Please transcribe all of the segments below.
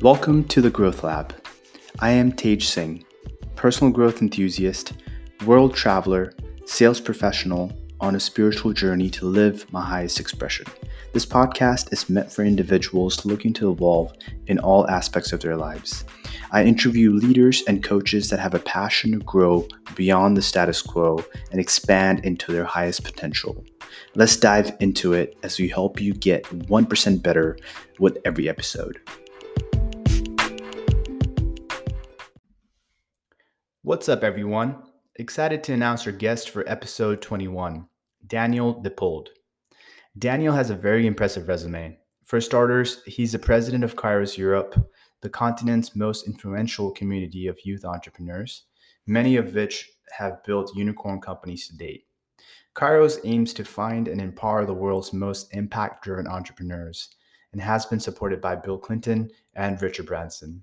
Welcome to the Growth Lab. I am Tej Singh, personal growth enthusiast, world traveler, sales professional on a spiritual journey to live my highest expression. This podcast is meant for individuals looking to evolve in all aspects of their lives. I interview leaders and coaches that have a passion to grow beyond the status quo and expand into their highest potential. Let's dive into it as we help you get 1% better with every episode. What's up, everyone? Excited to announce our guest for episode 21, Daniel Dippold. Daniel has a very impressive resume. For starters, he's the president of Kairos Europe, the continent's most influential community of youth entrepreneurs, many of which have built unicorn companies to date. Kairos aims to find and empower the world's most impact driven entrepreneurs and has been supported by Bill Clinton and Richard Branson.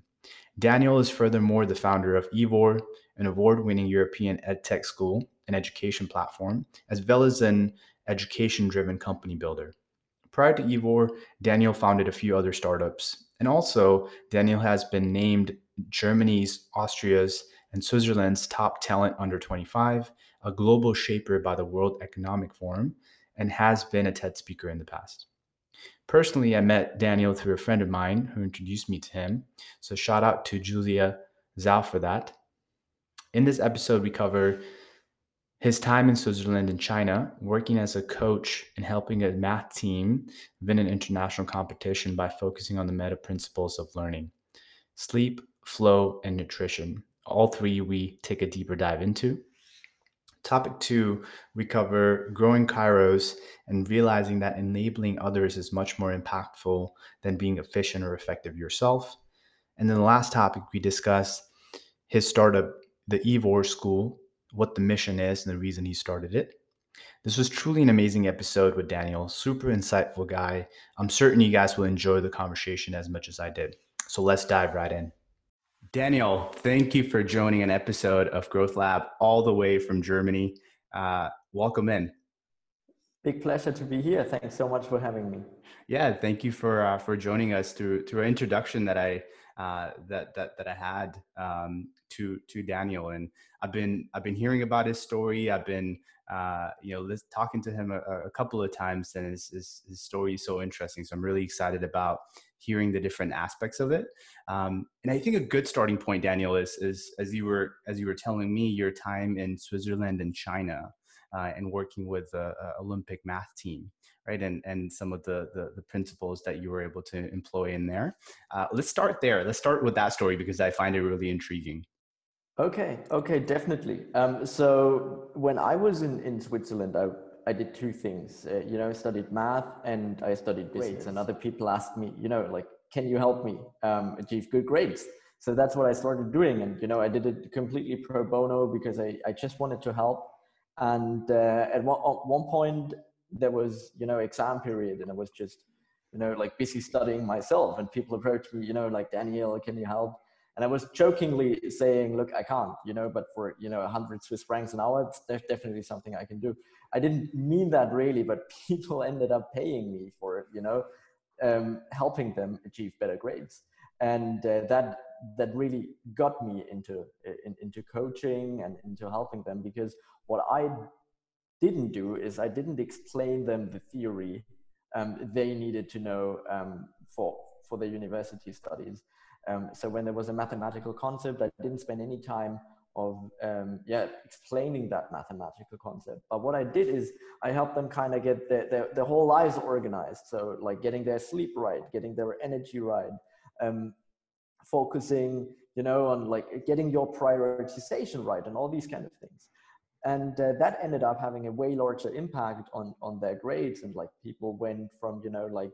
Daniel is furthermore the founder of Evor, an award winning European edtech school and education platform, as well as an education driven company builder. Prior to Evor, Daniel founded a few other startups. And also, Daniel has been named Germany's, Austria's, and Switzerland's top talent under 25 a global shaper by the World Economic Forum, and has been a TED speaker in the past. Personally, I met Daniel through a friend of mine who introduced me to him. So, shout out to Julia Zhao for that. In this episode, we cover his time in Switzerland and China, working as a coach and helping a math team win an international competition by focusing on the meta principles of learning sleep, flow, and nutrition. All three we take a deeper dive into. Topic two, we cover growing Kairos and realizing that enabling others is much more impactful than being efficient or effective yourself. And then the last topic, we discuss his startup, the Evor School, what the mission is and the reason he started it. This was truly an amazing episode with Daniel, super insightful guy. I'm certain you guys will enjoy the conversation as much as I did. So let's dive right in. Daniel, thank you for joining an episode of Growth Lab all the way from Germany. Uh, welcome in. Big pleasure to be here. Thanks so much for having me. Yeah, thank you for uh, for joining us through through an introduction that I uh, that that that I had um, to to Daniel, and I've been I've been hearing about his story. I've been uh, you know talking to him a, a couple of times, and his, his, his story is so interesting. So I'm really excited about hearing the different aspects of it. Um, and I think a good starting point, Daniel, is is as you were as you were telling me your time in Switzerland and China. Uh, and working with the Olympic math team, right? And and some of the, the, the principles that you were able to employ in there. Uh, let's start there. Let's start with that story because I find it really intriguing. Okay, okay, definitely. Um, so when I was in, in Switzerland, I, I did two things. Uh, you know, I studied math and I studied business. And other people asked me, you know, like, can you help me um, achieve good grades? So that's what I started doing. And, you know, I did it completely pro bono because I, I just wanted to help. And uh, at one, at one point, there was, you know, exam period and I was just, you know, like busy studying myself. And people approached me, you know, like, Daniel, can you help? And I was jokingly saying, look, I can't, you know, but for, you know, 100 Swiss francs an hour, it's definitely something I can do. I didn't mean that really, but people ended up paying me for it, you know, um, helping them achieve better grades. And uh, that, that really got me into, in, into coaching and into helping them because what I didn't do is I didn't explain them the theory um, they needed to know um, for, for their university studies. Um, so when there was a mathematical concept, I didn't spend any time of um, yeah explaining that mathematical concept. But what I did is I helped them kind of get their, their, their, whole lives organized. So like getting their sleep right, getting their energy right, um, focusing you know on like getting your prioritization right and all these kind of things. And uh, that ended up having a way larger impact on on their grades and like people went from you know like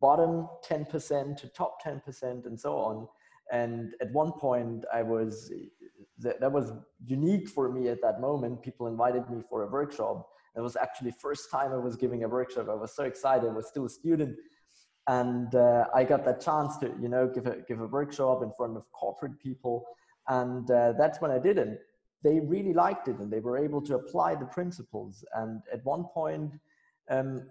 bottom 10% to top 10% and so on. And at one point i was that, was unique for me at that moment. People invited me for a workshop. It was actually first time i was giving a workshop. I was so excited. I was still a student. And uh, i got that chance to you know give a give a workshop in front of corporate people. And uh, that's when i did it. They really liked it and they were able to apply the principles. And at one point um,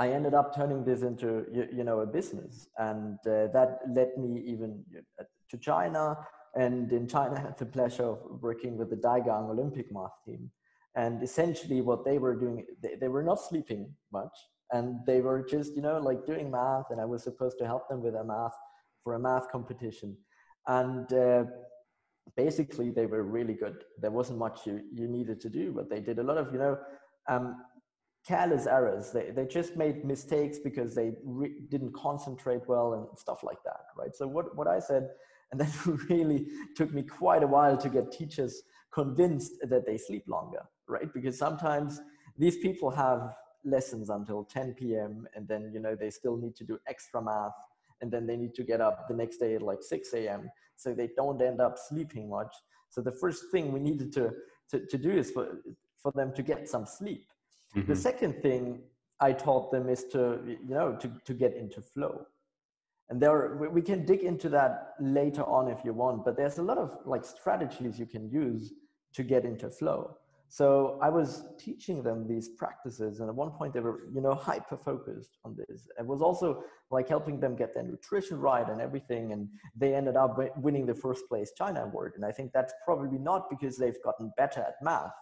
I ended up turning this into you, you know a business, and uh, that led me even uh, to China. And in China, I had the pleasure of working with the Daigang Olympic math team. And essentially, what they were doing, they, they were not sleeping much, and they were just you know like doing math, and I was supposed to help them with a math for a math competition, and. Uh, basically they were really good there wasn't much you, you needed to do but they did a lot of you know um, careless errors. They, they just made mistakes because they re- didn't concentrate well and stuff like that, right? So what, what I said, and that really took me quite a while to get teachers convinced that they sleep longer, right? Because sometimes these people have lessons until 10 p.m. and then, you know, they still need to do extra math and then they need to get up the next day at like 6 a.m. So they don't end up sleeping much. So the first thing we needed to, to, to do is for, for them to get some sleep Mm-hmm. The second thing I taught them is to, you know, to, to get into flow. And there, we can dig into that later on if you want, but there's a lot of like strategies you can use to get into flow. So I was teaching them these practices, and at one point they were, you know, hyper focused on this. It was also like helping them get their nutrition right and everything, and they ended up winning the first place China award. And I think that's probably not because they've gotten better at math;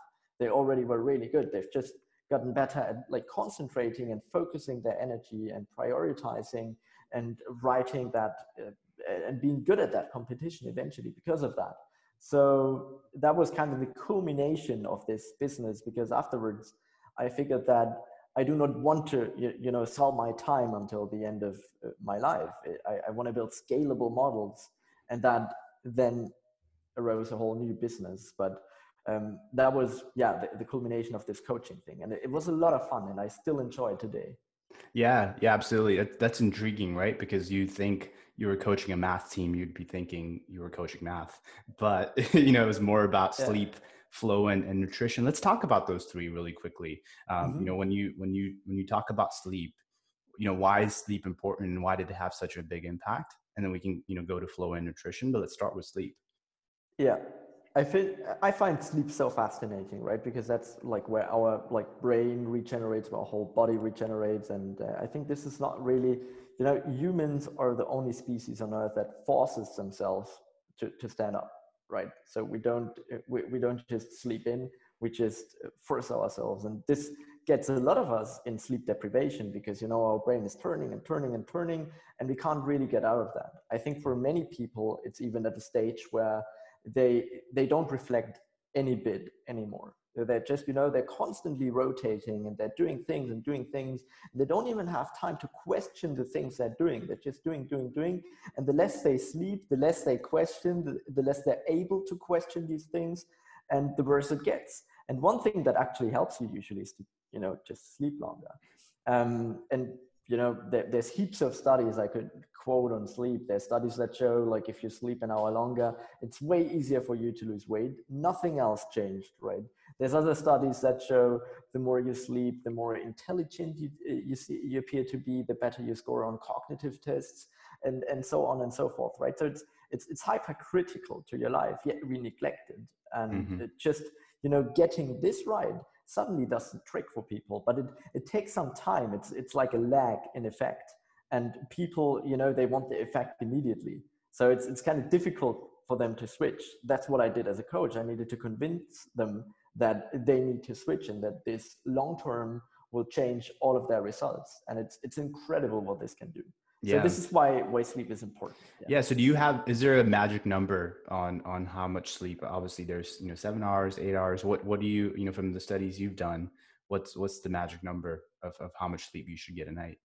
they already were really good. They've just gotten better at like concentrating and focusing their energy and prioritizing and writing that uh, and being good at that competition eventually because of that. So that was kind of the culmination of this business because afterwards i figured that i do not want to you know sell my time until the end of uh, my life. I, I want to build scalable models and that then arose a whole new business. But um, that was yeah the, the, culmination of this coaching thing. And it, it, was a lot of fun and i still enjoy it today. Yeah yeah absolutely. That, that's intriguing right? Because you think you were coaching a math team you'd be thinking you were coaching math. But you know it was more about sleep flow and, and nutrition. Let's talk about those three really quickly. Um, mm-hmm. you know when you when you when you talk about sleep you know why is sleep important and why did it have such a big impact? And then we can you know go to flow and nutrition but let's start with sleep. Yeah I I find sleep so fascinating, right? Because that's like where our like brain regenerates, where our whole body regenerates, and uh, I think this is not really, you know, humans are the only species on Earth that forces themselves to, to stand up, right? So we don't we, we don't just sleep in, we just force ourselves, and this gets a lot of us in sleep deprivation because you know our brain is turning and turning and turning, and we can't really get out of that. I think for many people, it's even at a stage where they they don't reflect any bit anymore. They're just you know they're constantly rotating and they're doing things and doing things. They don't even have time to question the things they're doing. They're just doing doing doing. And the less they sleep the less they question the, the less they're able to question these things and the worse it gets. And one thing that actually helps you usually is to you know just sleep longer. Um, and you know, there, there's heaps of studies I could quote on sleep. There's studies that show like if you sleep an hour longer, it's way easier for you to lose weight. Nothing else changed, right? There's other studies that show the more you sleep, the more intelligent you, you, see, you appear to be, the better you score on cognitive tests, and, and so on and so forth, right? So it's, it's, it's hypercritical to your life, yet we neglect it. And mm-hmm. it just, you know, getting this right suddenly does the trick for people but it, it takes some time. It's it's like a lag in effect. And people you know they want the effect immediately. So it's it's kind of difficult for them to switch. That's what i did as a coach. I needed to convince them that they need to switch and that this long term will change all of their results. And it's it's incredible what this can do yeah. So this is why why sleep is important. Yeah. yeah. So do you have is there a magic number on on how much sleep? Obviously, there's you know seven hours, eight hours. What what do you you know from the studies you've done? What's what's the magic number of of how much sleep you should get a night?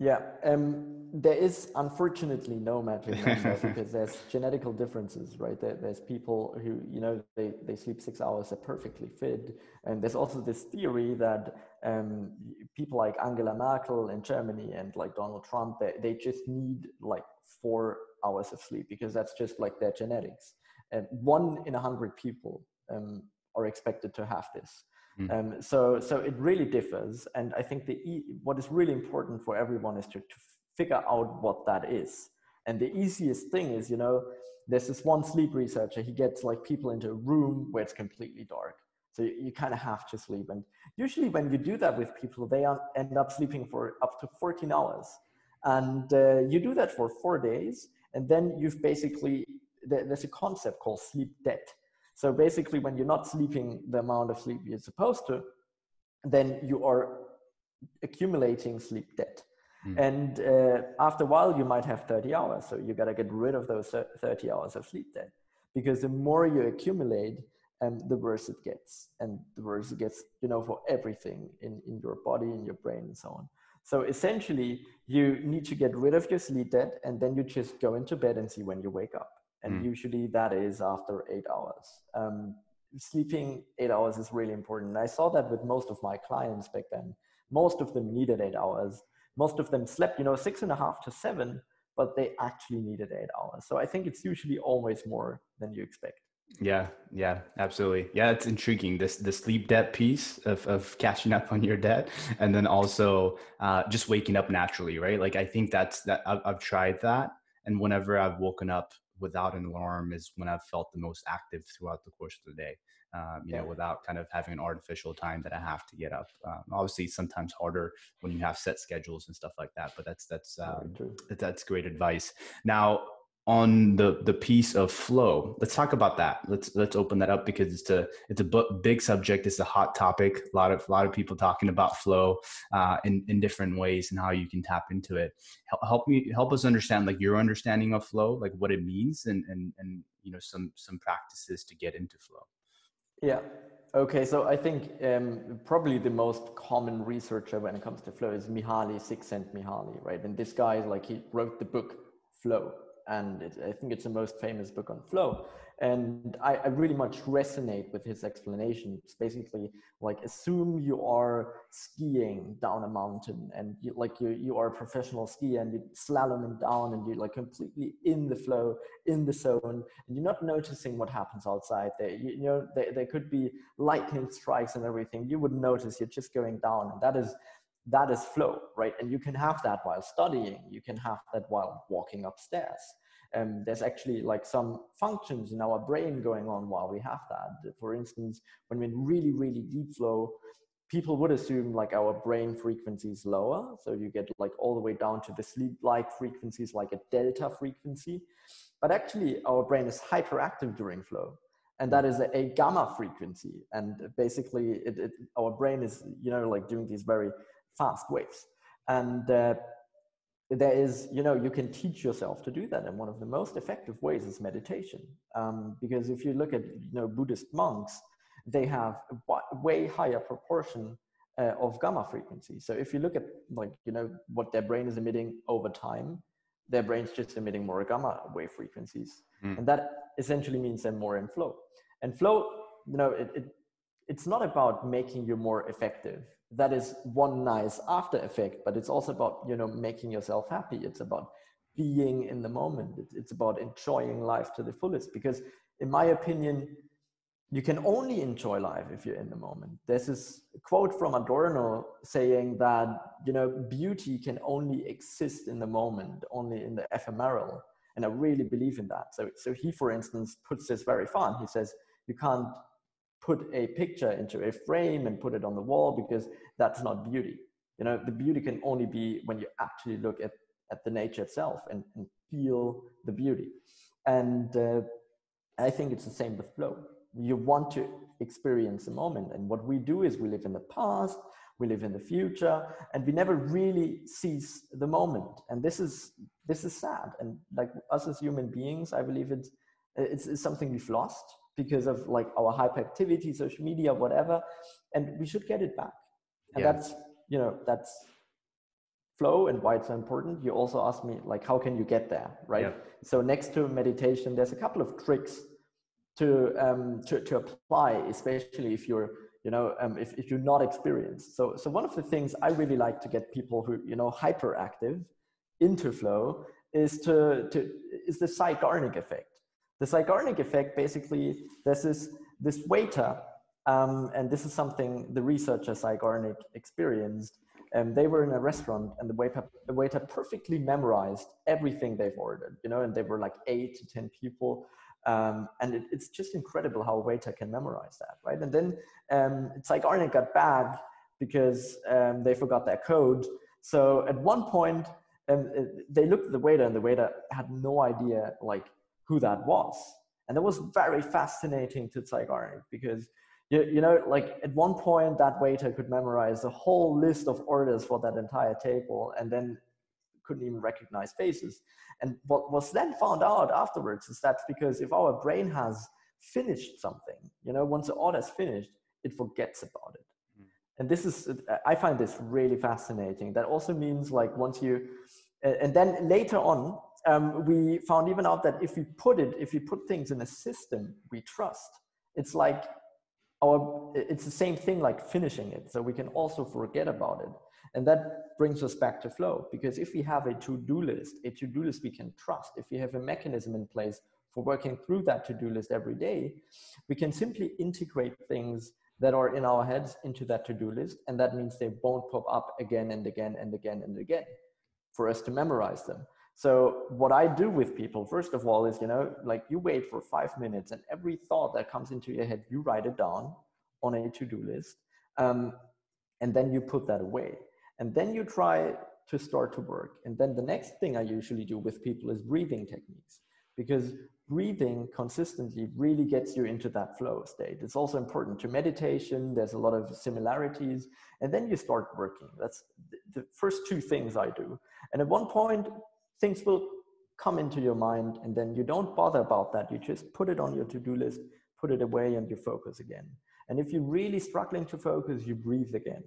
Yeah, um, there is unfortunately no magic number because there's genetical differences, right? There, there's people who, you know, they, they sleep six hours, they're perfectly fit. And there's also this theory that um, people like Angela Merkel in Germany and like Donald Trump, they, they just need like four hours of sleep because that's just like their genetics. And one in a hundred people um, are expected to have this. Mm. Um, so, so it really differs. And I think the e- what is really important for everyone is to, to figure out what that is. And the easiest thing is, you know, there's this one sleep researcher, he gets like people into a room where it's completely dark. So you, you kind of have to sleep. And usually when you do that with people, they end up sleeping for up to 14 hours. And uh, you do that for four days. And then you've basically, there's a concept called sleep debt. So basically when you're not sleeping the amount of sleep you're supposed to, then you are accumulating sleep debt. Mm. And uh, after a while, you might have 30 hours. So you got to get rid of those 30 hours of sleep debt because the more you accumulate, um, the worse it gets. And the worse it gets, you know, for everything in, in your body, in your brain, and so on. So essentially, you need to get rid of your sleep debt and then you just go into bed and see when you wake up. And mm. usually that is after eight hours. Um, sleeping eight hours is really important. And I saw that with most of my clients back then. Most of them needed eight hours. Most of them slept, you know, six and a half to seven, but they actually needed eight hours. So I think it's usually always more than you expect. Yeah, yeah, absolutely. Yeah, it's intriguing. This the sleep debt piece of of catching up on your debt, and then also uh, just waking up naturally, right? Like I think that's that I've, I've tried that, and whenever I've woken up without an alarm is when I've felt the most active throughout the course of the day. Um, you know, without kind of having an artificial time that I have to get up. Um, obviously, sometimes harder when you have set schedules and stuff like that. But that's that's um, that's great advice. Now, on the the piece of flow. Let's talk about that. Let's let's open that up because it's a it's a big subject. It's a hot topic. A lot of a lot of people talking about flow uh, in in different ways and how you can tap into it. Help, me help us understand like your understanding of flow like what it means and and and you know some some practices to get into flow. Yeah. Okay so i think um, probably the most common researcher when it comes to flow is mihaly csikszentmihalyi right? And this guy is like he wrote the book flow and it, I think it's the most famous book on flow. And I, I, really much resonate with his explanation. It's basically like assume you are skiing down a mountain and you, like you, you are a professional skier and you slaloming down and you're like completely in the flow, in the zone, and you're not noticing what happens outside there. You, you know, there, there could be lightning strikes and everything. You wouldn't notice, you're just going down. And that is that is flow, right? And you can have that while studying. You can have that while walking upstairs. Um, there's actually like some functions in our brain going on while we have that. For instance, when we're in really, really deep flow, people would assume like our brain frequency is lower. So you get like all the way down to the sleep-like frequencies, like a delta frequency. But actually our brain is hyperactive during flow and that is a, gamma frequency. And basically it, it, our brain is, you know, like doing these very fast waves. And uh, there is, you know, you can teach yourself to do that. And one of the most effective ways is meditation. Um, because if you look at, you know, Buddhist monks, they have a way higher proportion uh, of gamma frequency. So if you look at like, you know, what their brain is emitting over time, their brain's just emitting more gamma wave frequencies. Mm. And that essentially means they're more in flow. And flow, you know, it, it, it's not about making you more effective. That is one nice after effect but it's also about you know making yourself happy. It's about being in the moment. It's about enjoying life to the fullest because in my opinion you can only enjoy life if you're in the moment. There's this quote from adorno saying that you know beauty can only exist in the moment only in the ephemeral and i really believe in that. So so he for instance puts this very fun he says you can't put a picture into a frame and put it on the wall because that's not beauty. You know, the beauty can only be when you actually look at, at the nature itself and, and feel the beauty. And uh, I think it's the same with flow. You want to experience the moment. And what we do is we live in the past, we live in the future, and we never really seize the moment. And this is this is sad. And like us as human beings, I believe it's it's, it's something we've lost because of like our hyperactivity, social media, whatever, and we should get it back. And yeah. that's you know that's flow and why it's so important. You also asked me like how can you get there, right? Yeah. So next to meditation, there's a couple of tricks to um, to, to apply, especially if you're you know um, if, if you're not experienced. So so one of the things I really like to get people who you know hyperactive into flow is to to is the Zeigarnik effect. The Zeigarnik effect, basically, this is this waiter, um, and this is something the researcher Zeigarnik experienced. And they were in a restaurant, and the waiter, the waiter perfectly memorized everything they've ordered, you know, and they were like eight to 10 people. Um, and it, it's just incredible how a waiter can memorize that, right? And then um, Arne got bad because um, they forgot their code. So at one point, um, they looked at the waiter, and the waiter had no idea like who that was. And that was very fascinating to Zeigarnik because you, you know, like at one point that waiter could memorize a whole list of orders for that entire table and then couldn't even recognize faces. And what was then found out afterwards is that because if our brain has finished something, you know, once the order is finished, it forgets about it. Mm. And this is, I find this really fascinating. That also means like once you, and then later on, um, we found even out that if we put it, if we put things in a system we trust, it's like our, it's the same thing like finishing it. So we can also forget about it. And that brings us back to flow because if we have a to-do list, a to-do list we can trust, if we have a mechanism in place for working through that to-do list every day, we can simply integrate things that are in our heads into that to-do list. And that means they won't pop up again and again and again and again for us to memorize them. So what I do with people, first of all, is, you know, like you wait for five minutes and every thought that comes into your head, you write it down on a to-do list. Um, and then you put that away. And then you try to start to work. And then the next thing I usually do with people is breathing techniques because breathing consistently really gets you into that flow state. It's also important to meditation. There's a lot of similarities. And then you start working. That's the first two things I do. And at one point, things will come into your mind and then you don't bother about that. You just put it on your to-do list, put it away and you focus again. And if you're really struggling to focus, you breathe again.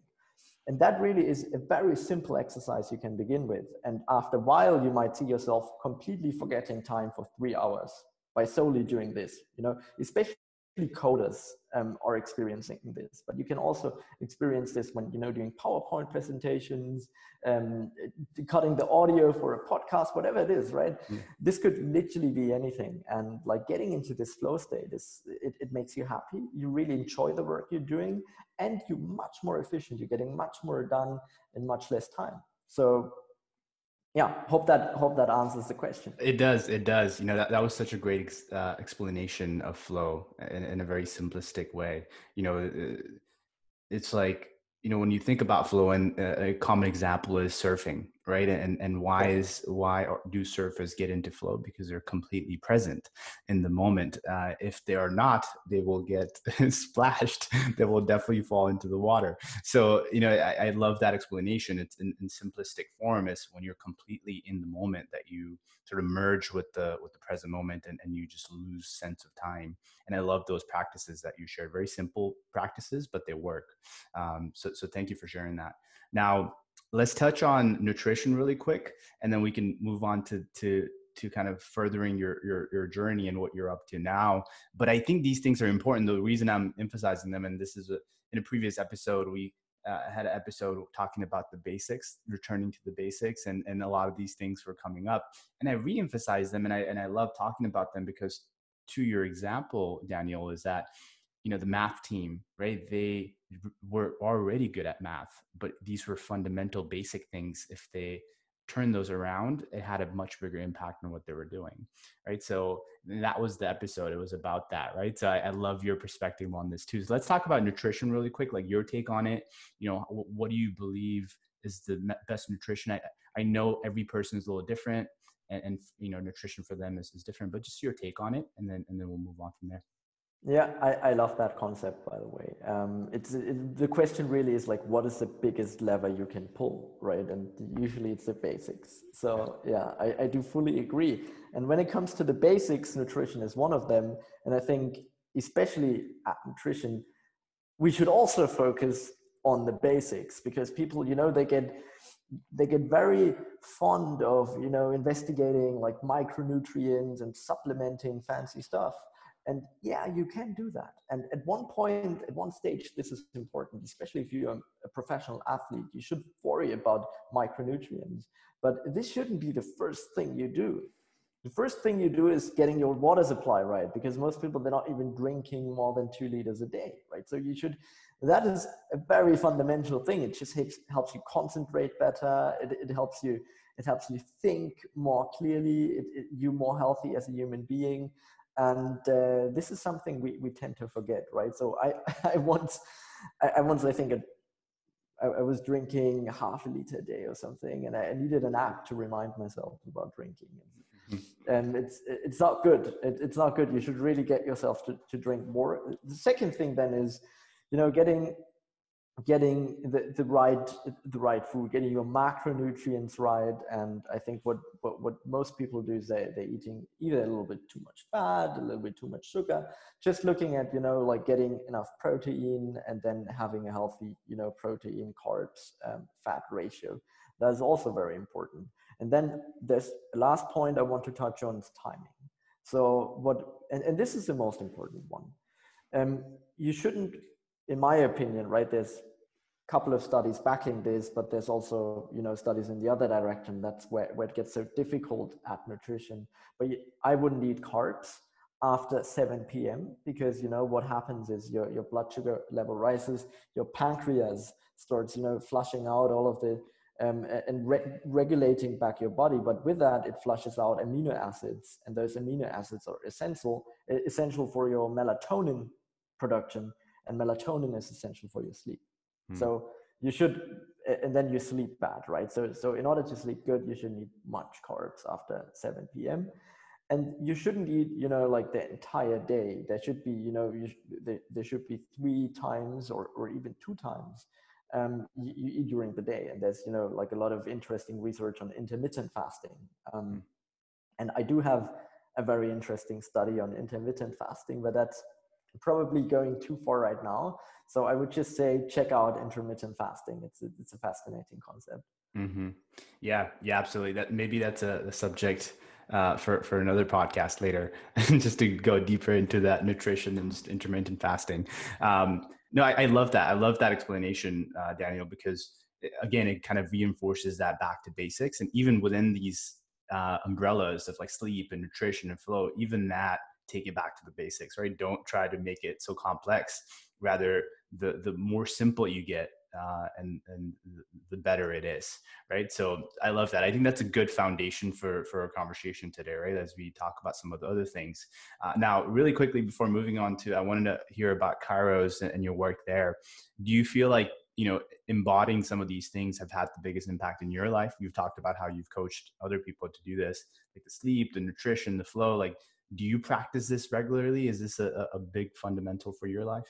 And that really is a very simple exercise you can begin with. And after a while, you might see yourself completely forgetting time for three hours by solely doing this, you know, especially coders um, are experiencing this, but you can also experience this when you know doing PowerPoint presentations, um, cutting the audio for a podcast, whatever it is, right? Mm. This could literally be anything, and like getting into this flow state is it, it makes you happy. You really enjoy the work you're doing, and you're much more efficient. You're getting much more done in much less time. So yeah hope that hope that answers the question. It does it does. You know that, that was such a great ex, uh, explanation of flow in, in, a very simplistic way. You know it's like you know when you think about flow and uh, a common example is surfing right? And and why is why do surfers get into flow? Because they're completely present in the moment. Uh, if they are not they will get splashed. They will definitely fall into the water. So you know i, I love that explanation. It's in, in, simplistic form is when you're completely in the moment that you sort of merge with the with the present moment and, and you just lose sense of time. And i love those practices that you shared. Very simple practices but they work. Um, so so thank you for sharing that. Now let's touch on nutrition really quick and then we can move on to to to kind of furthering your, your your journey and what you're up to now. But i think these things are important. The reason i'm emphasizing them and this is a, in a previous episode we uh, had an episode talking about the basics returning to the basics and and a lot of these things were coming up. And i re-emphasize them and i and i love talking about them because to your example daniel is that you know the math team right? They were already good at math but these were fundamental basic things if they turned those around it had a much bigger impact on what they were doing right? So that was the episode it was about that right? So I, I, love your perspective on this too. So let's talk about nutrition really quick like your take on it. You know what do you believe is the best nutrition? I, I know every person is a little different and, and you know nutrition for them is, is different but just your take on it and then and then we'll move on from there yeah, I, I love that concept, by the way. Um, it's it, the question really is like, what is the biggest lever you can pull, right? And usually it's the basics. So yeah, I, I do fully agree. And when it comes to the basics, nutrition is one of them. And I think, especially at nutrition, we should also focus on the basics because people, you know, they get they get very fond of you know investigating like micronutrients and supplementing fancy stuff and yeah, you can do that. And at one point, at one stage, this is important, especially if you're a professional athlete, you should worry about micronutrients. But this shouldn't be the first thing you do. The first thing you do is getting your water supply right, because most people, they're not even drinking more than two liters a day, right? So you should, that is a very fundamental thing. It just helps, helps you concentrate better. It, it helps you, it helps you think more clearly. It, it, you're more healthy as a human being and uh, this is something we, we tend to forget right? So i i once i, I once i think I, I, was drinking half a liter a day or something and i needed an app to remind myself about drinking. Mm-hmm. and it's it's not good. It, it's not good. You should really get yourself to, to drink more. The second thing then is you know getting getting the, the right the right food getting your macronutrients right. And i think what, what what most people do is they, they're eating either a little bit too much fat a little bit too much sugar just looking at you know like getting enough protein and then having a healthy you know protein carbs um, fat ratio. That is also very important. And then the last point i want to touch on is timing. So what and, and this is the most important one. Um, you shouldn't in my opinion, right, there's a couple of studies backing this, but there's also, you know, studies in the other direction. That's where, where it gets so difficult at nutrition. But I wouldn't eat carbs after 7 p.m. because, you know, what happens is your, your blood sugar level rises, your pancreas starts, you know, flushing out all of the, um, and re- regulating back your body. But with that, it flushes out amino acids, and those amino acids are essential essential for your melatonin production and melatonin is essential for your sleep. Mm. so you should and then you sleep bad right? So so in order to sleep good you shouldn't eat much carbs after 7 p.m and you shouldn't eat you know like the entire day. There should be you know you there, there should be three times or, or even two times um, you, you, eat during the day. And there's you know like a lot of interesting research on intermittent fasting um, hmm. and i do have a very interesting study on intermittent fasting but that's probably going too far right now. So I would just say check out intermittent fasting. It's a, it's a fascinating concept. Mm-hmm. Yeah, yeah, absolutely. That maybe that's a, a subject uh, for for another podcast later, just to go deeper into that nutrition and just intermittent fasting. Um, no, I, I, love that. I love that explanation, uh, Daniel, because eh, again, it kind of reinforces that back to basics, and even within these uh, umbrellas of like sleep and nutrition and flow, even that take it back to the basics, right? Don't try to make it so complex. Rather, the the more simple you get, uh, and and the better it is, right? So I love that. I think that's a good foundation for for our conversation today, right? As we talk about some of the other things. Uh, now, really quickly before moving on to, I wanted to hear about Kairos and your work there. Do you feel like you know embodying some of these things have had the biggest impact in your life you've talked about how you've coached other people to do this like the sleep the nutrition the flow like do you practice this regularly? Is this a, a big fundamental for your life?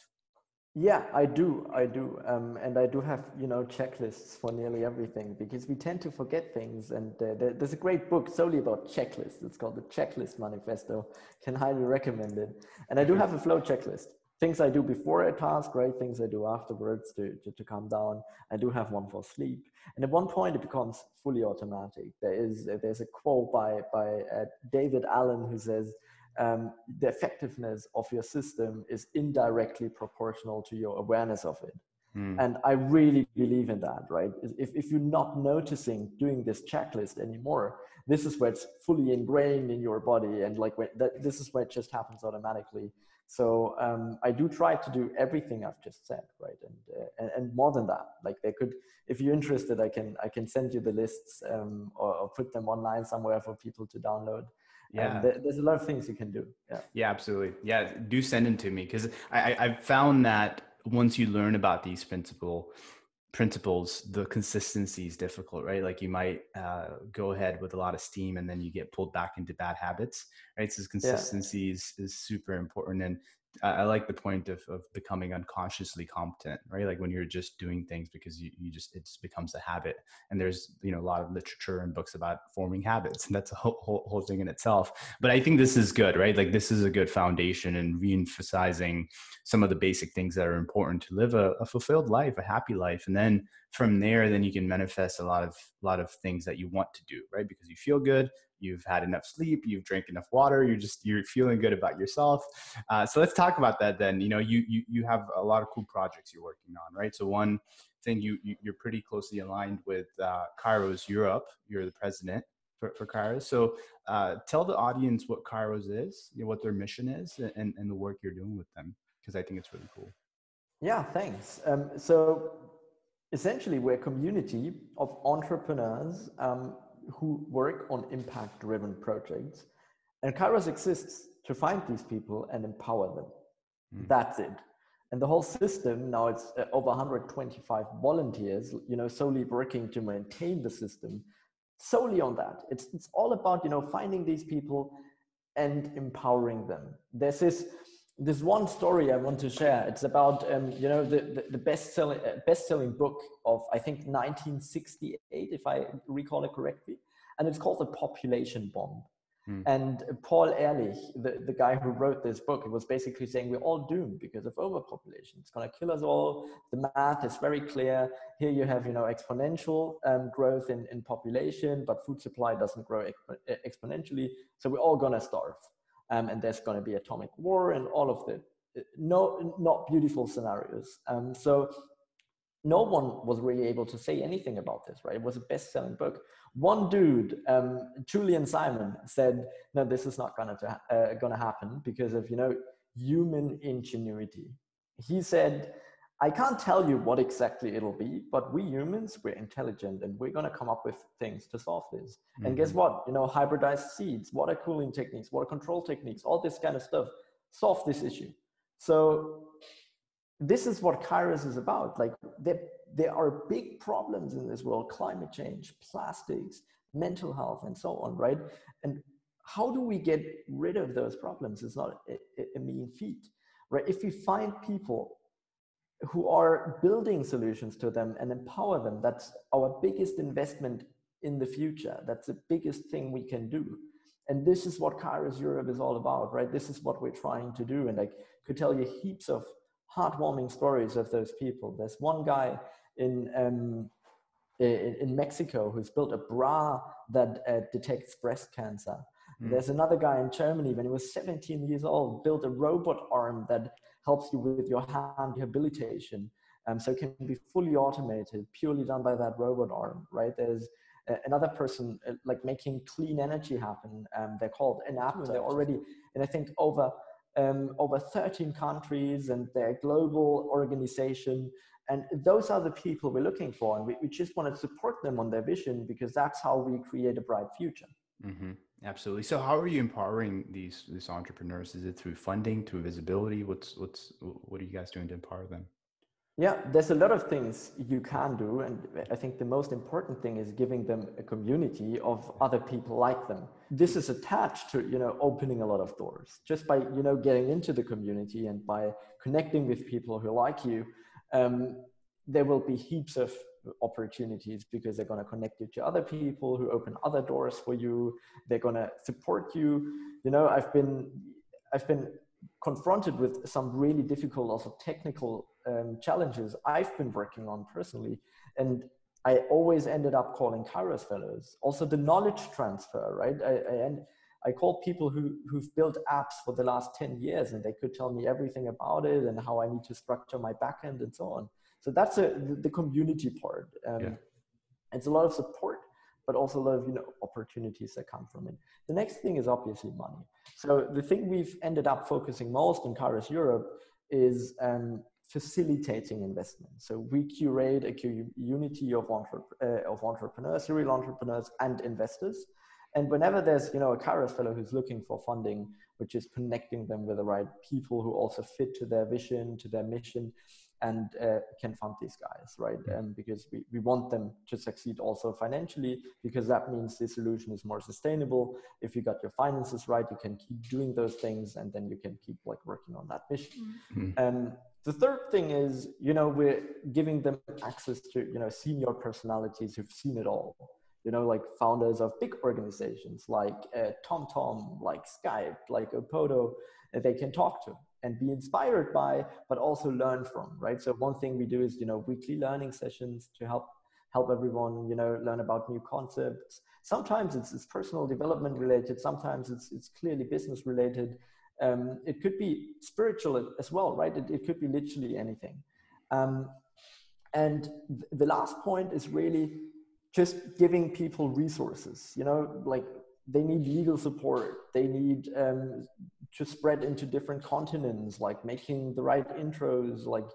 Yeah i do i do um, and i do have you know checklists for nearly everything because we tend to forget things and uh, there, there's a great book solely about checklists. It's called the checklist manifesto. Can highly recommend it. And i do have a flow checklist. Things i do before a task right? Things i do afterwards to, to, to calm down. I do have one for sleep. And at one point it becomes fully automatic. There is there's a quote by by uh, david allen who says um, the effectiveness of your system is indirectly proportional to your awareness of it. Mm. And I really believe in that, right? If, if you're not noticing doing this checklist anymore, this is where it's fully ingrained in your body. And like when that, this is where it just happens automatically. So um, I do try to do everything I've just said, right? And, uh, and, and more than that, like they could, if you're interested, I can I can send you the lists um, or, or, put them online somewhere for people to download yeah. there's a lot of things you can do. Yeah. Yeah absolutely. Yeah do send them to me because I, i've found that once you learn about these principle principles the consistency is difficult right? Like you might uh, go ahead with a lot of steam and then you get pulled back into bad habits right? So consistency yeah. is, is super important and I like the point of, of becoming unconsciously competent, right? Like when you're just doing things because you, you just, it just becomes a habit. And there's, you know, a lot of literature and books about forming habits and that's a whole, whole, whole thing in itself. But I think this is good, right? Like this is a good foundation and re-emphasizing some of the basic things that are important to live a, a fulfilled life, a happy life. And then from there, then you can manifest a lot of, lot of things that you want to do, right? Because you feel good, you've had enough sleep, you've drank enough water, you're just you're feeling good about yourself. Uh, so let's talk about that then. You know, you you you have a lot of cool projects you're working on, right? So one thing you, you are pretty closely aligned with uh, Kairos Europe. You're the president for, for Kairos. So uh, tell the audience what Kairos is, you know, what their mission is, and and the work you're doing with them, because I think it's really cool. Yeah, thanks. Um, so essentially, we're a community of entrepreneurs um, who work on impact driven projects. And Kairos exists to find these people and empower them. Mm. That's it. And the whole system now it's uh, over 125 volunteers, you know, solely working to maintain the system, solely on that. It's it's all about you know finding these people and empowering them. There's this this one story I want to share. It's about um, you know the, the, the best selling uh, best selling book of I think 1968, if I recall it correctly, and it's called The Population Bomb. Mm. And Paul Ehrlich, the, the guy who wrote this book, it was basically saying we're all doomed because of overpopulation. It's going to kill us all. The math is very clear. Here you have, you know, exponential um, growth in, in population, but food supply doesn't grow exp- exponentially. So we're all going to starve. Um, and there's going to be atomic war and all of the no, not beautiful scenarios. Um, so no one was really able to say anything about this, right? It was a best-selling book. One dude, um, Julian Simon, said, "No, this is not gonna to, uh, gonna happen because of you know human ingenuity." He said, "I can't tell you what exactly it'll be, but we humans, we're intelligent and we're gonna come up with things to solve this." Mm-hmm. And guess mm-hmm. what? You know, hybridized seeds, water cooling techniques, water control techniques, all this kind of stuff solve this issue. So this is what Kairos is about. Like there, there are big problems in this world: climate change, plastics, mental health, and so on. Right? And how do we get rid of those problems? It's not a, a mean feat, right? If we find people who are building solutions to them and empower them, that's our biggest investment in the future. That's the biggest thing we can do. And this is what Kairos Europe is all about, right? This is what we're trying to do. And I could tell you heaps of heartwarming stories of those people. There's one guy in um, in, in, Mexico who's built a bra that uh, detects breast cancer. Mm. There's another guy in Germany when he was 17 years old built a robot arm that helps you with your hand rehabilitation. Um, so it can be fully automated, purely done by that robot arm, right? There's another person uh, like making clean energy happen. Um, they're called Enapter. They're already, and I think over um, over 13 countries and they're a global organization. And those are the people we're looking for. And we, we just want to support them on their vision because that's how we create a bright future. Mm-hmm. Absolutely. So, how are you empowering these these entrepreneurs? Is it through funding, through visibility? What's what's what are you guys doing to empower them? Yeah, there's a lot of things you can do, and I think the most important thing is giving them a community of other people like them. This is attached to you know opening a lot of doors just by you know getting into the community and by connecting with people who like you. Um, there will be heaps of opportunities because they're going to connect you to other people who open other doors for you. They're going to support you. You know, I've been I've been confronted with some really difficult, also technical um, challenges I've been working on personally. And I always ended up calling Kairos fellows. Also, the knowledge transfer, right? I, I, and I called people who, who've built apps for the last 10 years and they could tell me everything about it and how I need to structure my backend and so on. So that's a, the, the community part. Um, yeah. It's a lot of support but also a lot of you know opportunities that come from it. The next thing is obviously money. So the thing we've ended up focusing most in Kairos Europe is um, facilitating investment. So we curate a community of, uh, of entrepreneurs, serial entrepreneurs, and investors. And whenever there's you know a Kairos fellow who's looking for funding, which is connecting them with the right people who also fit to their vision, to their mission, and uh, can fund these guys, right? Um, because we, we want them to succeed also financially, because that means the solution is more sustainable. If you got your finances right, you can keep doing those things, and then you can keep like working on that mission. Mm-hmm. Um, the third thing is, you know, we're giving them access to, you know, senior personalities who've seen it all. You know, like founders of big organizations like uh, TomTom, like Skype, like Opodo, they can talk to and be inspired by, but also learn from, right? So one thing we do is, you know, weekly learning sessions to help help everyone, you know, learn about new concepts. Sometimes it's, it's personal development related. Sometimes it's, it's clearly business related. Um, it could be spiritual as well, right? It, it could be literally anything. Um, and th- the last point is really just giving people resources, you know, like they need legal support. They need um, to spread into different continents, like making the right intros, like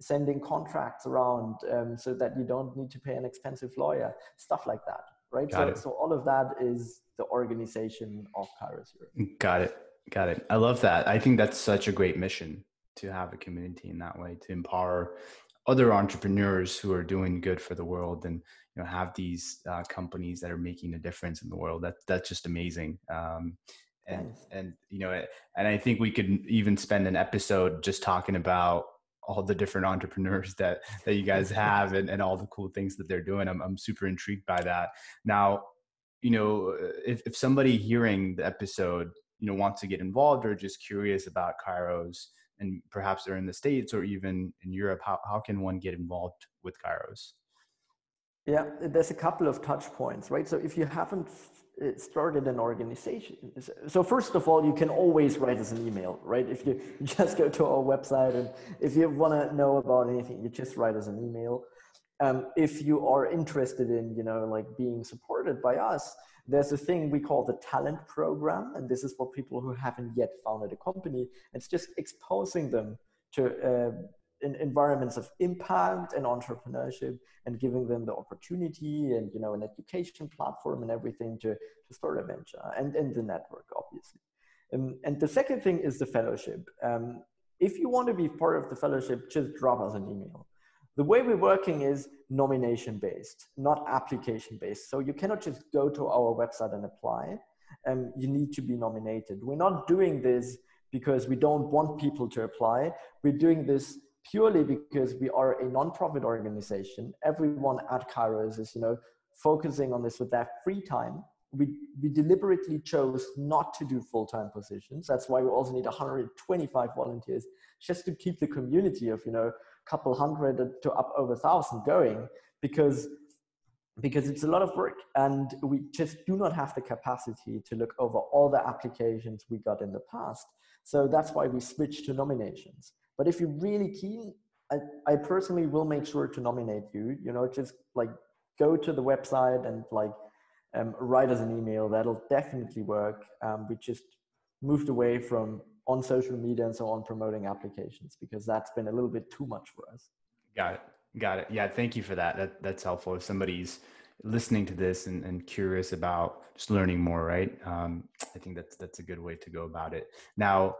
sending contracts around um, so that you don't need to pay an expensive lawyer, stuff like that, right? So, so all of that is the organization of Kairos Europe. Got it. Got it. I love that. I think that's such a great mission to have a community in that way to empower other entrepreneurs who are doing good for the world and you know have these uh, companies that are making a difference in the world that that's just amazing um, and Thanks. and you know and i think we could even spend an episode just talking about all the different entrepreneurs that that you guys have and, and all the cool things that they're doing I'm, I'm super intrigued by that now you know if, if somebody hearing the episode you know wants to get involved or just curious about kairos and perhaps they're in the states or even in europe how, how can one get involved with kairos? Yeah there's a couple of touch points right? So if you haven't uh, started an organization so first of all you can always write us an email right? If you just go to our website and if you want to know about anything you just write us an email. Um, if you are interested in you know like being supported by us there's a thing we call the talent program, and this is for people who haven't yet founded a company. It's just exposing them to uh, in environments of impact and entrepreneurship and giving them the opportunity and you know an education platform and everything to, to start a venture and, and the network obviously. Um, and the second thing is the fellowship. Um, if you want to be part of the fellowship just drop us an email the way we're working is nomination based, not application based. So you cannot just go to our website and apply. Um, you need to be nominated. We're not doing this because we don't want people to apply. We're doing this purely because we are a non-profit organization. Everyone at Kairos is, you know, focusing on this with their free time. We, we deliberately chose not to do full-time positions. That's why we also need 125 volunteers just to keep the community of, you know, couple hundred to up over thousand going because because it's a lot of work and we just do not have the capacity to look over all the applications we got in the past. So that's why we switched to nominations. But if you're really keen I, I personally will make sure to nominate you you know just like go to the website and like um, write us an email. That'll definitely work. Um, we just moved away from on social media and so on promoting applications because that's been a little bit too much for us. Got it. Got it. Yeah, thank you for that. That that's helpful. If somebody's listening to this and, and curious about just learning more, right? Um, I think that's that's a good way to go about it. Now,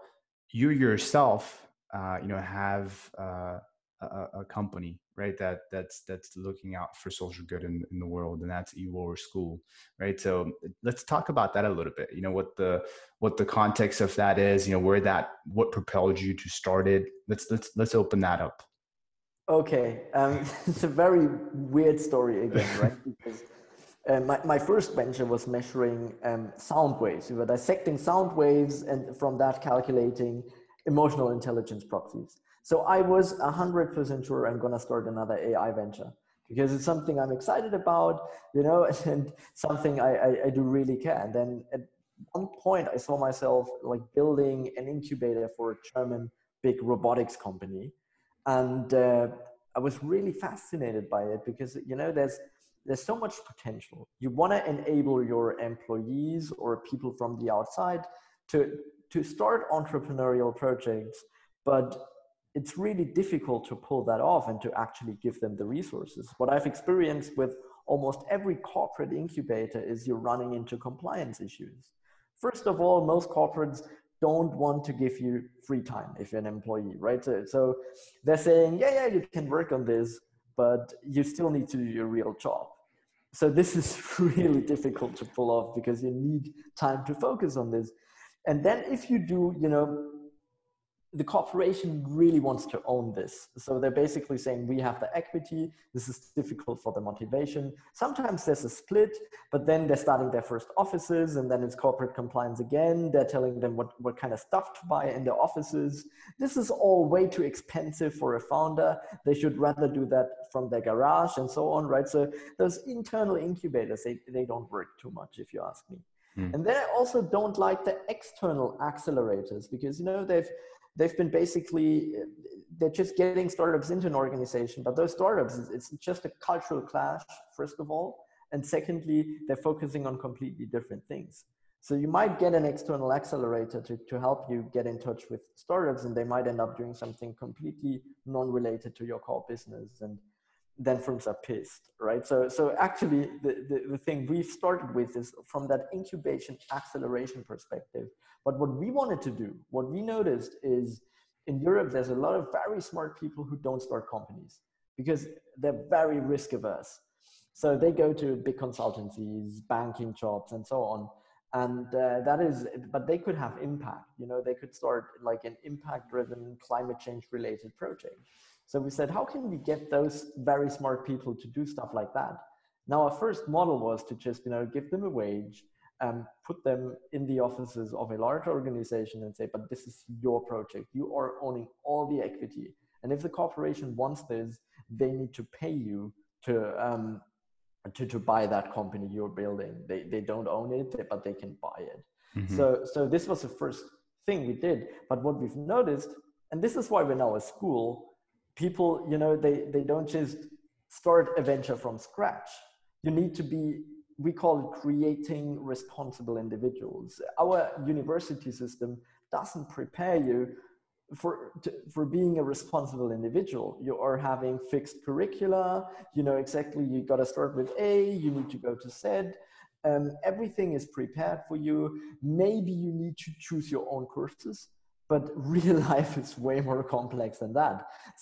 you yourself, uh, you know, have uh, a, a, company right that that's that's looking out for social good in, in the world and that's EWOR school right so let's talk about that a little bit you know what the what the context of that is you know where that what propelled you to start it let's let's let's open that up okay um, it's a very weird story again right because uh, my, my first venture was measuring um, sound waves. We were dissecting sound waves and from that calculating emotional intelligence proxies. So I was 100% sure I'm going to start another AI venture because it's something I'm excited about, you know, and something I, I, I, do really care. And then at one point, I saw myself like building an incubator for a German big robotics company. And uh, I was really fascinated by it because, you know, there's, there's so much potential. You want to enable your employees or people from the outside to, to start entrepreneurial projects, but it's really difficult to pull that off and to actually give them the resources. What I've experienced with almost every corporate incubator is you're running into compliance issues. First of all, most corporates don't want to give you free time if you're an employee, right? So, so they're saying, yeah, yeah, you can work on this, but you still need to do your real job. So this is really difficult to pull off because you need time to focus on this. And then if you do, you know, the corporation really wants to own this. So they're basically saying we have the equity. This is difficult for the motivation. Sometimes there's a split, but then they're starting their first offices and then it's corporate compliance again. They're telling them what, what kind of stuff to buy in their offices. This is all way too expensive for a founder. They should rather do that from their garage and so on, right? So those internal incubators, they, they don't work too much if you ask me. Mm. And then I also don't like the external accelerators because you know they've they've been basically they're just getting startups into an organization but those startups it's just a cultural clash first of all and secondly they're focusing on completely different things. So you might get an external accelerator to, to help you get in touch with startups and they might end up doing something completely non-related to your core business and then firms are pissed, right? So, so actually, the, the, the thing we've started with is from that incubation acceleration perspective. But what we wanted to do, what we noticed is in Europe, there's a lot of very smart people who don't start companies because they're very risk averse. So they go to big consultancies, banking jobs, and so on. And uh, that is, but they could have impact. You know, they could start like an impact-driven, climate change-related project. So we said, how can we get those very smart people to do stuff like that? Now, our first model was to just, you know, give them a wage, um, put them in the offices of a large organization and say, but this is your project. You are owning all the equity. And if the corporation wants this, they need to pay you to um, to, to buy that company you're building. They, they don't own it, but they can buy it. Mm-hmm. So, so this was the first thing we did. But what we've noticed, and this is why we're now a school, people, you know, they, they don't just start a venture from scratch. You need to be, we call it creating responsible individuals. Our university system doesn't prepare you for to, for being a responsible individual. You are having fixed curricula. You know exactly you got to start with a you need to go to z. Um, everything is prepared for you. Maybe you need to choose your own courses but real life is way more complex than that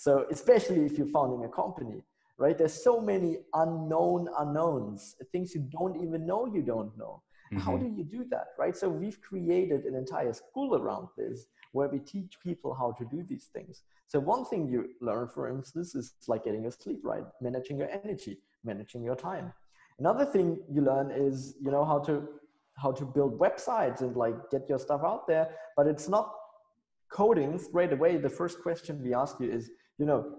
so especially if you're founding a company right there's so many unknown unknowns things you don't even know you don't know mm-hmm. how do you do that right so we've created an entire school around this where we teach people how to do these things. So one thing you learn, for instance, is like getting your sleep right, managing your energy, managing your time. Another thing you learn is, you know, how to how to build websites and like get your stuff out there. But it's not coding straight away. The first question we ask you is, you know,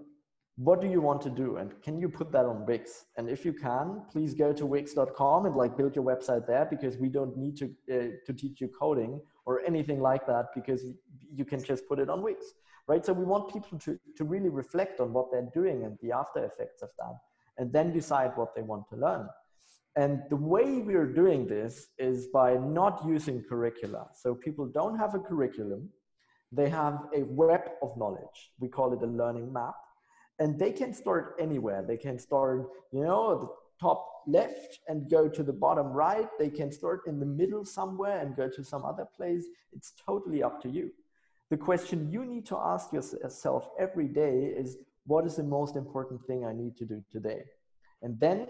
what do you want to do? And can you put that on wix? And if you can please go to wix.com and like build your website there because we don't need to uh, to teach you coding or anything like that because you can just put it on wix right? So we want people to to really reflect on what they're doing and the after effects of that and then decide what they want to learn. And the way we're doing this is by not using curricula. So people don't have a curriculum they have a web of knowledge we call it a learning map and they can start anywhere. They can start, you know, the top left and go to the bottom right. They can start in the middle somewhere and go to some other place. It's totally up to you. The question you need to ask yourself every day is what is the most important thing I need to do today? And then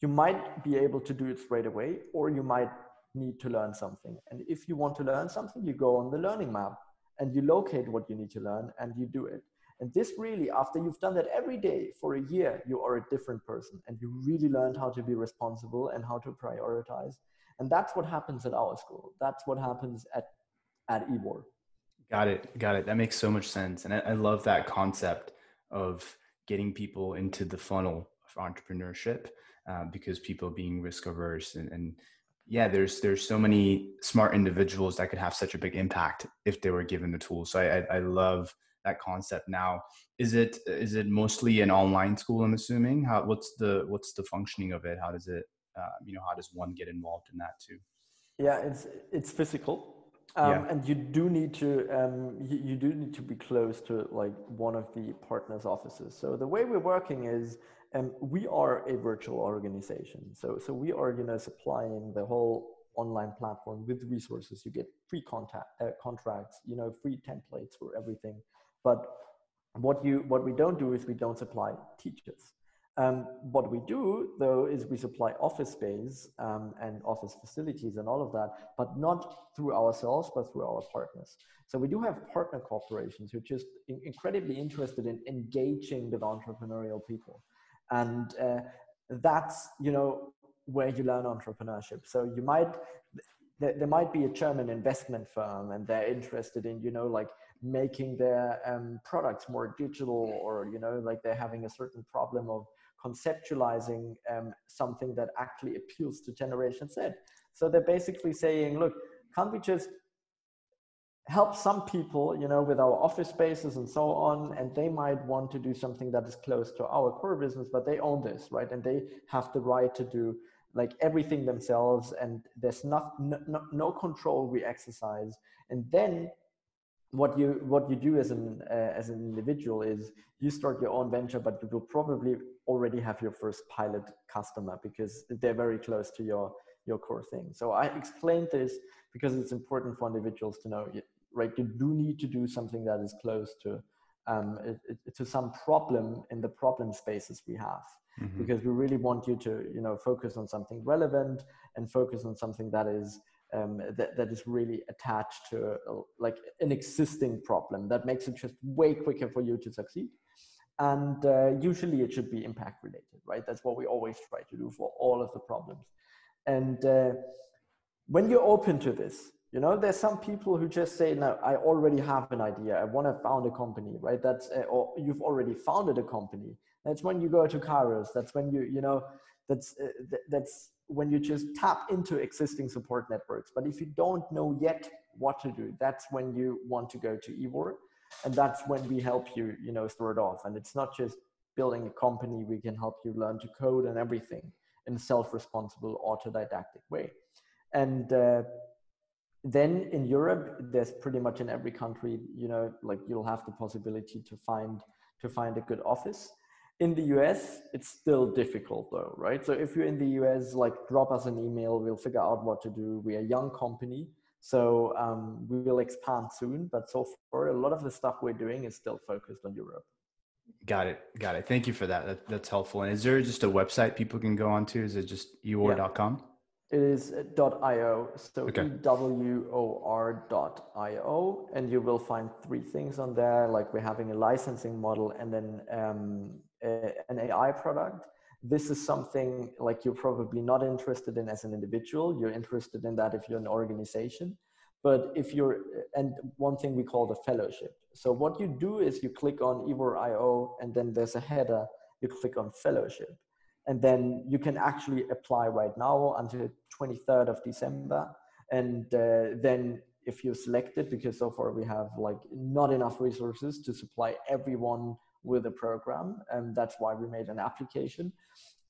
you might be able to do it straight away, or you might need to learn something. And if you want to learn something, you go on the learning map and you locate what you need to learn and you do it. And this really, after you've done that every day for a year, you are a different person and you really learned how to be responsible and how to prioritize. And that's what happens at our school. That's what happens at, at EWOR. Got it. Got it. That makes so much sense. And I, I love that concept of getting people into the funnel of entrepreneurship uh, because people being risk averse and, and yeah there's there's so many smart individuals that could have such a big impact if they were given the tools. So i i, I love that concept. Now is it is it mostly an online school i'm assuming? How what's the what's the functioning of it? How does it uh, you know how does one get involved in that too? Yeah it's it's physical. Um, yeah. and you do need to um, you, you, do need to be close to like one of the partners offices. So the way we're working is um, we are a virtual organization so so we are you know supplying the whole online platform with resources you get free contact uh, contracts you know free templates for everything but what you what we don't do is we don't supply teachers. Um, what we do though is we supply office space um, and office facilities and all of that, but not through ourselves, but through our partners. So we do have partner corporations who are just in- incredibly interested in engaging with entrepreneurial people, and uh, that's you know where you learn entrepreneurship. So you might there, might be a German investment firm and they're interested in you know like making their um, products more digital or you know like they're having a certain problem of conceptualizing um, something that actually appeals to generation z so they're basically saying look can't we just help some people you know with our office spaces and so on and they might want to do something that is close to our core business but they own this right? And they have the right to do like everything themselves and there's not no, no, control we exercise. And then what you what you do as an uh, as an individual is you start your own venture but you will probably already have your first pilot customer because they're very close to your your core thing. So i explained this because it's important for individuals to know right? You do need to do something that is close to um, it, it, to some problem in the problem spaces we have. Mm-hmm. because we really want you to you know focus on something relevant and focus on something that is um, that, that is really attached to uh, like an existing problem that makes it just way quicker for you to succeed. And uh, usually it should be impact related right? That's what we always try to do for all of the problems. And uh, when you're open to this you know there's some people who just say no i already have an idea. I want to found a company right? That's uh, or you've already founded a company. That's when you go to kairos. That's when you you know that's uh, th- that's when you just tap into existing support networks. But if you don't know yet what to do that's when you want to go to EWOR and that's when we help you you know start off. And it's not just building a company. We can help you learn to code and everything in a self-responsible autodidactic way. And uh, then in Europe, there's pretty much in every country, you know, like you'll have the possibility to find to find a good office. In the US, it's still difficult though, right? So if you're in the US, like drop us an email, we'll figure out what to do. We're a young company, so um, we will expand soon. But so far, a lot of the stuff we're doing is still focused on Europe. Got it. Got it. Thank you for that. that that's helpful. And is there just a website people can go on to? Is it just ewor.com? Yeah. It is .io, so okay. E-W-O-R.io, and you will find three things on there, like we're having a licensing model and then um, a, an AI product. This is something like you're probably not interested in as an individual. You're interested in that if you're an organization. But if you're, and one thing we call the fellowship. So what you do is you click on EWOR.io and then there's a header, you click on fellowship and then you can actually apply right now until 23rd of December. And uh, then if you're selected, because so far we have like not enough resources to supply everyone with a program, and that's why we made an application.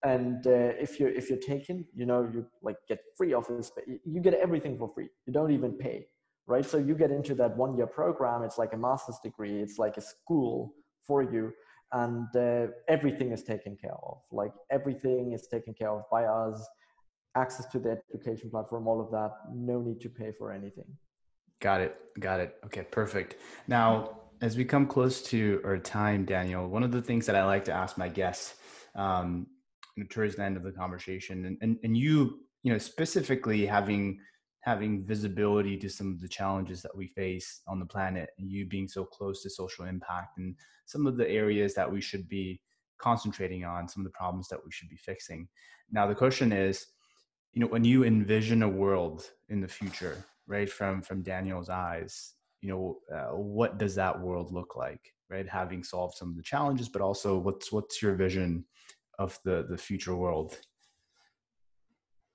And uh, if you're if you're taken, you know you like get free office, but you get everything for free. You don't even pay, right? So you get into that one year program. It's like a master's degree. It's like a school for you and uh, everything is taken care of. Like everything is taken care of by us access to the education platform all of that no need to pay for anything. Got it. Got it. Okay perfect. Now as we come close to our time daniel one of the things that i like to ask my guests um, towards the end of the conversation and, and, and you you know specifically having having visibility to some of the challenges that we face on the planet and you being so close to social impact and some of the areas that we should be concentrating on some of the problems that we should be fixing. Now the question is you know when you envision a world in the future right from from daniel's eyes you know uh, what does that world look like right? Having solved some of the challenges but also what's what's your vision of the the future world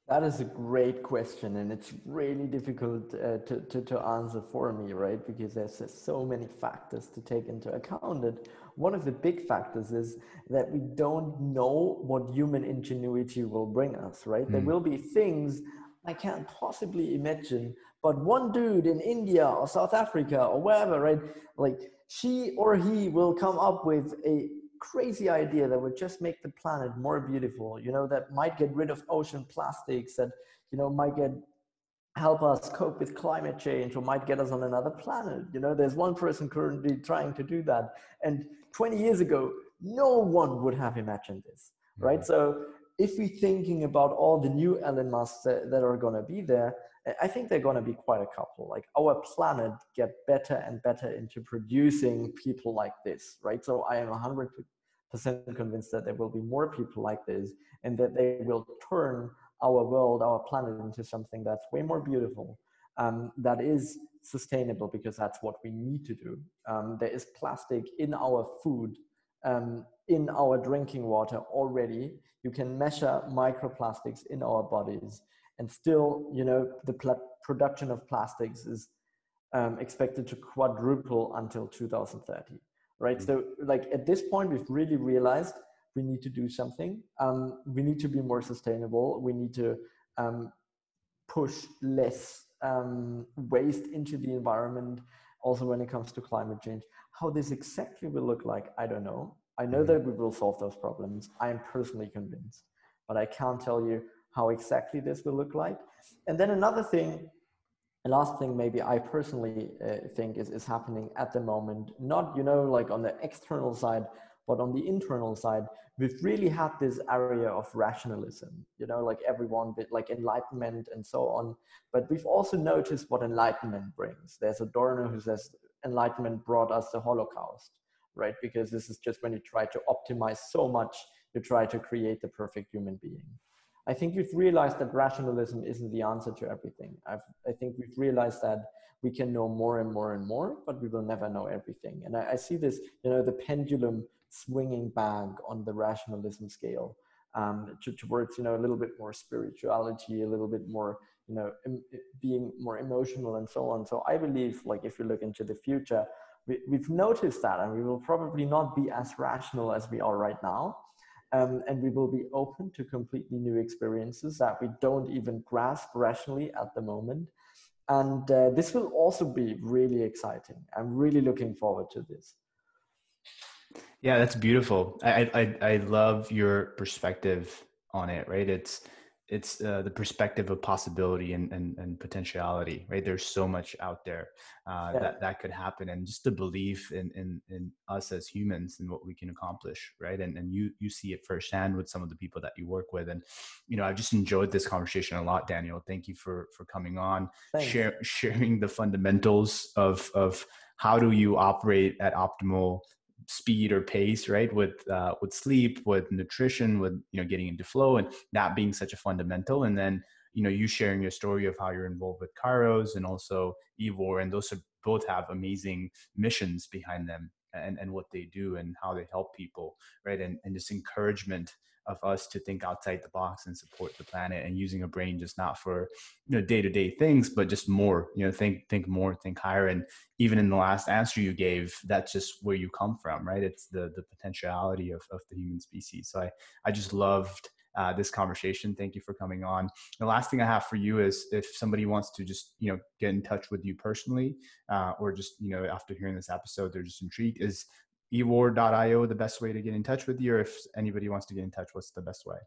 that is a great question, and it's really difficult uh, to, to, to, answer for me, right? Because there's so many factors to take into account. And one of the big factors is that we don't know what human ingenuity will bring us, right? Mm. There hmm. will be things I can't possibly imagine, but one dude in India or South Africa or wherever, right? Like she or he will come up with a crazy idea that would just make the planet more beautiful you know that might get rid of ocean plastics that you know might get help us cope with climate change or might get us on another planet you know there's one person currently trying to do that and 20 years ago no one would have imagined this right mm-hmm. so if we're thinking about all the new Elon Musk that, that are going to be there, I think they're going to be quite a couple. Like our planet get better and better into producing people like this, right? So I am 100% convinced that there will be more people like this and that they will turn our world, our planet into something that's way more beautiful, um, that is sustainable because that's what we need to do. Um, there is plastic in our food, um, in our drinking water already. You can measure microplastics in our bodies and still, you know, the production of plastics is um, expected to quadruple until 2030 right mm-hmm. so like at this point we've really realized we need to do something um, we need to be more sustainable we need to um, push less um, waste into the environment also when it comes to climate change. How this exactly will look like, I don't know. I know mm-hmm. that we will solve those problems. I am personally convinced, but I can't tell you how exactly this will look like. And then another thing, a last thing maybe I personally uh, think is, is happening at the moment, not, you know, like on the external side, but on the internal side, we've really had this area of rationalism, you know, like everyone bit like enlightenment and so on. But we've also noticed what enlightenment brings. There's a Adorno who says enlightenment brought us the Holocaust, right? Because this is just when you try to optimize so much, you try to create the perfect human being. I think we've realized that rationalism isn't the answer to everything. I've, I think we've realized that we can know more and more and more, but we will never know everything. And I, I see this, you know, the pendulum swinging back on the rationalism scale um, to, towards, you know, a little bit more spirituality, a little bit more, you know, em, being more emotional and so on. So I believe, like, if you look into the future, we, we've noticed that, and we will probably not be as rational as we are right now um, and we will be open to completely new experiences that we don't even grasp rationally at the moment. And uh, this will also be really exciting. I'm really looking forward to this. Yeah, that's beautiful. I, I, I love your perspective on it, right? It's it's uh, the perspective of possibility and, and, and potentiality right? There's so much out there uh, yeah. that that could happen and just the belief in, in in us as humans and what we can accomplish right? And and you you see it firsthand with some of the people that you work with and you know i've just enjoyed this conversation a lot daniel. Thank you for for coming on share, sharing the fundamentals of of how do you operate at optimal speed or pace right with uh, with sleep with nutrition with you know getting into flow and that being such a fundamental. And then you know you sharing your story of how you're involved with kairos and also EWOR and those are, both have amazing missions behind them and, and what they do and how they help people right? And, and this encouragement of us to think outside the box and support the planet and using a brain just not for you know day-to-day things but just more you know think think more think higher. And even in the last answer you gave that's just where you come from right? It's the the potentiality of, of the human species. So i i just loved uh, this conversation. Thank you for coming on. The last thing I have for you is if somebody wants to just you know get in touch with you personally, uh, or just you know after hearing this episode they're just intrigued, is EWOR.io the best way to get in touch with you or if anybody wants to get in touch what's the best way?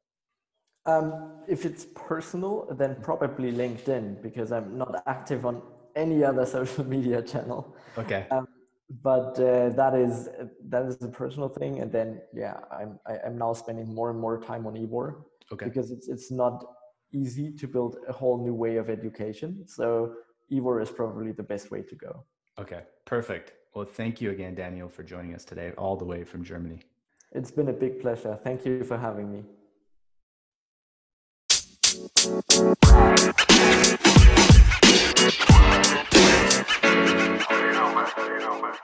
Um, if it's personal then probably linkedin because i'm not active on any other social media channel. Okay. Um, but uh, that is that is a personal thing and then yeah i'm I, am i am now spending more and more time on EWOR okay because it's it's not easy to build a whole new way of education so EWOR is probably the best way to go okay perfect well, thank you again, Daniel, for joining us today, all the way from Germany. It's been a big pleasure. Thank you for having me. You know, man.